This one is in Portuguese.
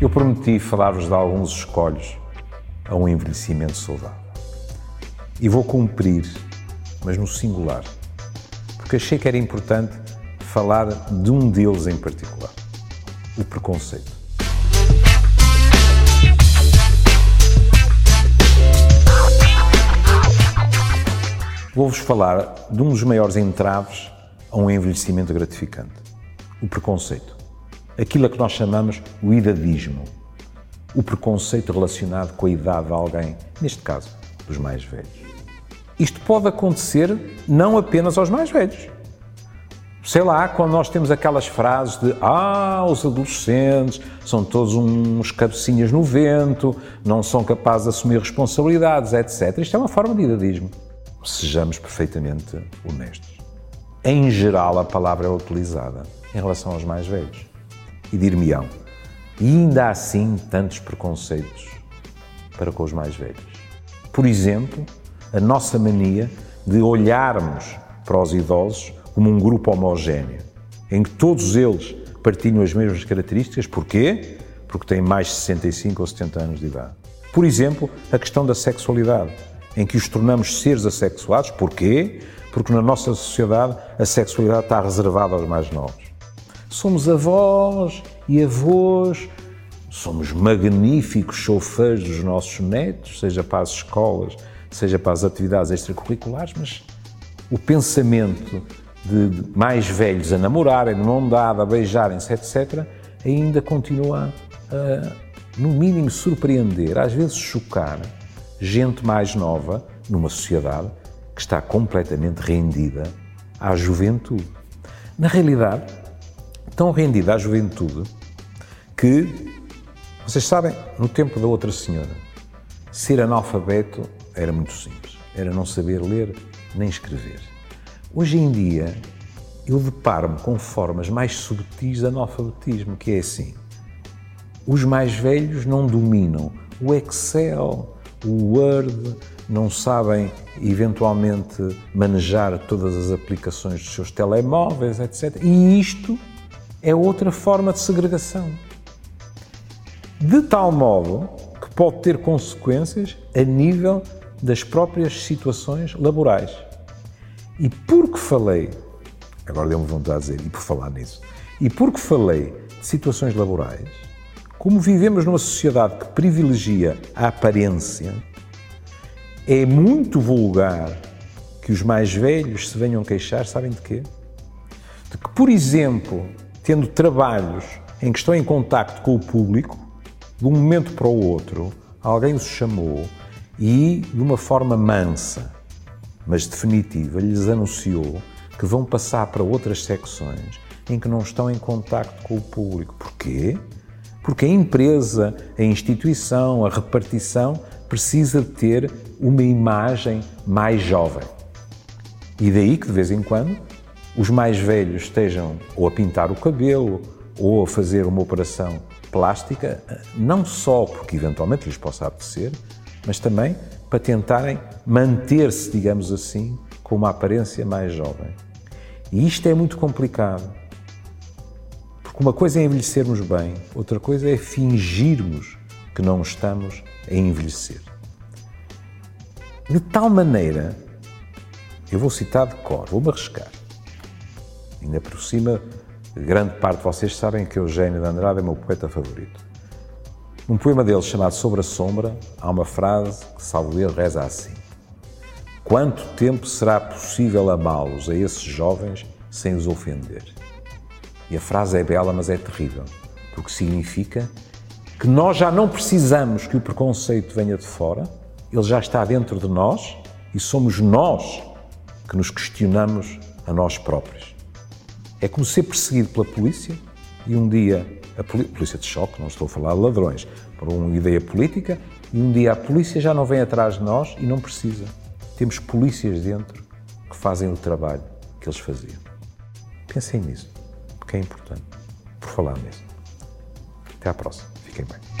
Eu prometi falar-vos de alguns escolhos a um envelhecimento saudável. E vou cumprir, mas no singular, porque achei que era importante falar de um deles em particular: o preconceito. Vou-vos falar de um dos maiores entraves a um envelhecimento gratificante: o preconceito aquilo a que nós chamamos o idadismo, o preconceito relacionado com a idade de alguém, neste caso, dos mais velhos. Isto pode acontecer não apenas aos mais velhos. Sei lá, quando nós temos aquelas frases de ah, os adolescentes são todos uns cabecinhas no vento, não são capazes de assumir responsabilidades, etc. Isto é uma forma de idadismo. Sejamos perfeitamente honestos. Em geral, a palavra é utilizada em relação aos mais velhos e dir-me-ão. E ainda assim tantos preconceitos para com os mais velhos. Por exemplo, a nossa mania de olharmos para os idosos como um grupo homogéneo, em que todos eles partilham as mesmas características. Porquê? Porque têm mais de 65 ou 70 anos de idade. Por exemplo, a questão da sexualidade, em que os tornamos seres assexuados. Porquê? Porque na nossa sociedade a sexualidade está reservada aos mais novos. Somos avós e avós, somos magníficos chofeiros dos nossos netos, seja para as escolas, seja para as atividades extracurriculares, mas o pensamento de mais velhos a namorarem, de mão dada, a beijarem-se, etc., ainda continua a, no mínimo, surpreender, às vezes chocar gente mais nova numa sociedade que está completamente rendida à juventude. Na realidade, tão rendida à juventude que, vocês sabem, no tempo da outra senhora, ser analfabeto era muito simples. Era não saber ler nem escrever. Hoje em dia, eu deparo-me com formas mais subtis de analfabetismo, que é assim. Os mais velhos não dominam o Excel, o Word, não sabem eventualmente manejar todas as aplicações dos seus telemóveis, etc. E isto é outra forma de segregação. De tal modo que pode ter consequências a nível das próprias situações laborais. E porque falei, agora deu-me vontade de dizer, e por falar nisso, e porque falei de situações laborais, como vivemos numa sociedade que privilegia a aparência, é muito vulgar que os mais velhos se venham queixar, sabem de quê? De que, por exemplo, tendo trabalhos em que estão em contacto com o público, de um momento para o outro, alguém os chamou e, de uma forma mansa, mas definitiva, lhes anunciou que vão passar para outras secções em que não estão em contacto com o público. Porquê? Porque a empresa, a instituição, a repartição precisa ter uma imagem mais jovem. E daí que, de vez em quando, os mais velhos estejam ou a pintar o cabelo ou a fazer uma operação plástica, não só porque eventualmente lhes possa apetecer, mas também para tentarem manter-se, digamos assim, com uma aparência mais jovem. E isto é muito complicado. Porque uma coisa é envelhecermos bem, outra coisa é fingirmos que não estamos a envelhecer. De tal maneira, eu vou citar de cor, vou-me arriscar. Ainda por cima, grande parte de vocês sabem que Eugênio de Andrade é meu poeta favorito. Num poema dele chamado Sobre a Sombra, há uma frase que, salvo erro, reza assim: Quanto tempo será possível amá-los a esses jovens sem os ofender? E a frase é bela, mas é terrível, porque significa que nós já não precisamos que o preconceito venha de fora, ele já está dentro de nós e somos nós que nos questionamos a nós próprios. É como ser perseguido pela polícia e um dia a polícia de choque, não estou a falar de ladrões, por uma ideia política, e um dia a polícia já não vem atrás de nós e não precisa. Temos polícias dentro que fazem o trabalho que eles faziam. Pensem nisso, porque é importante. Por falar nisso. Até à próxima. Fiquem bem.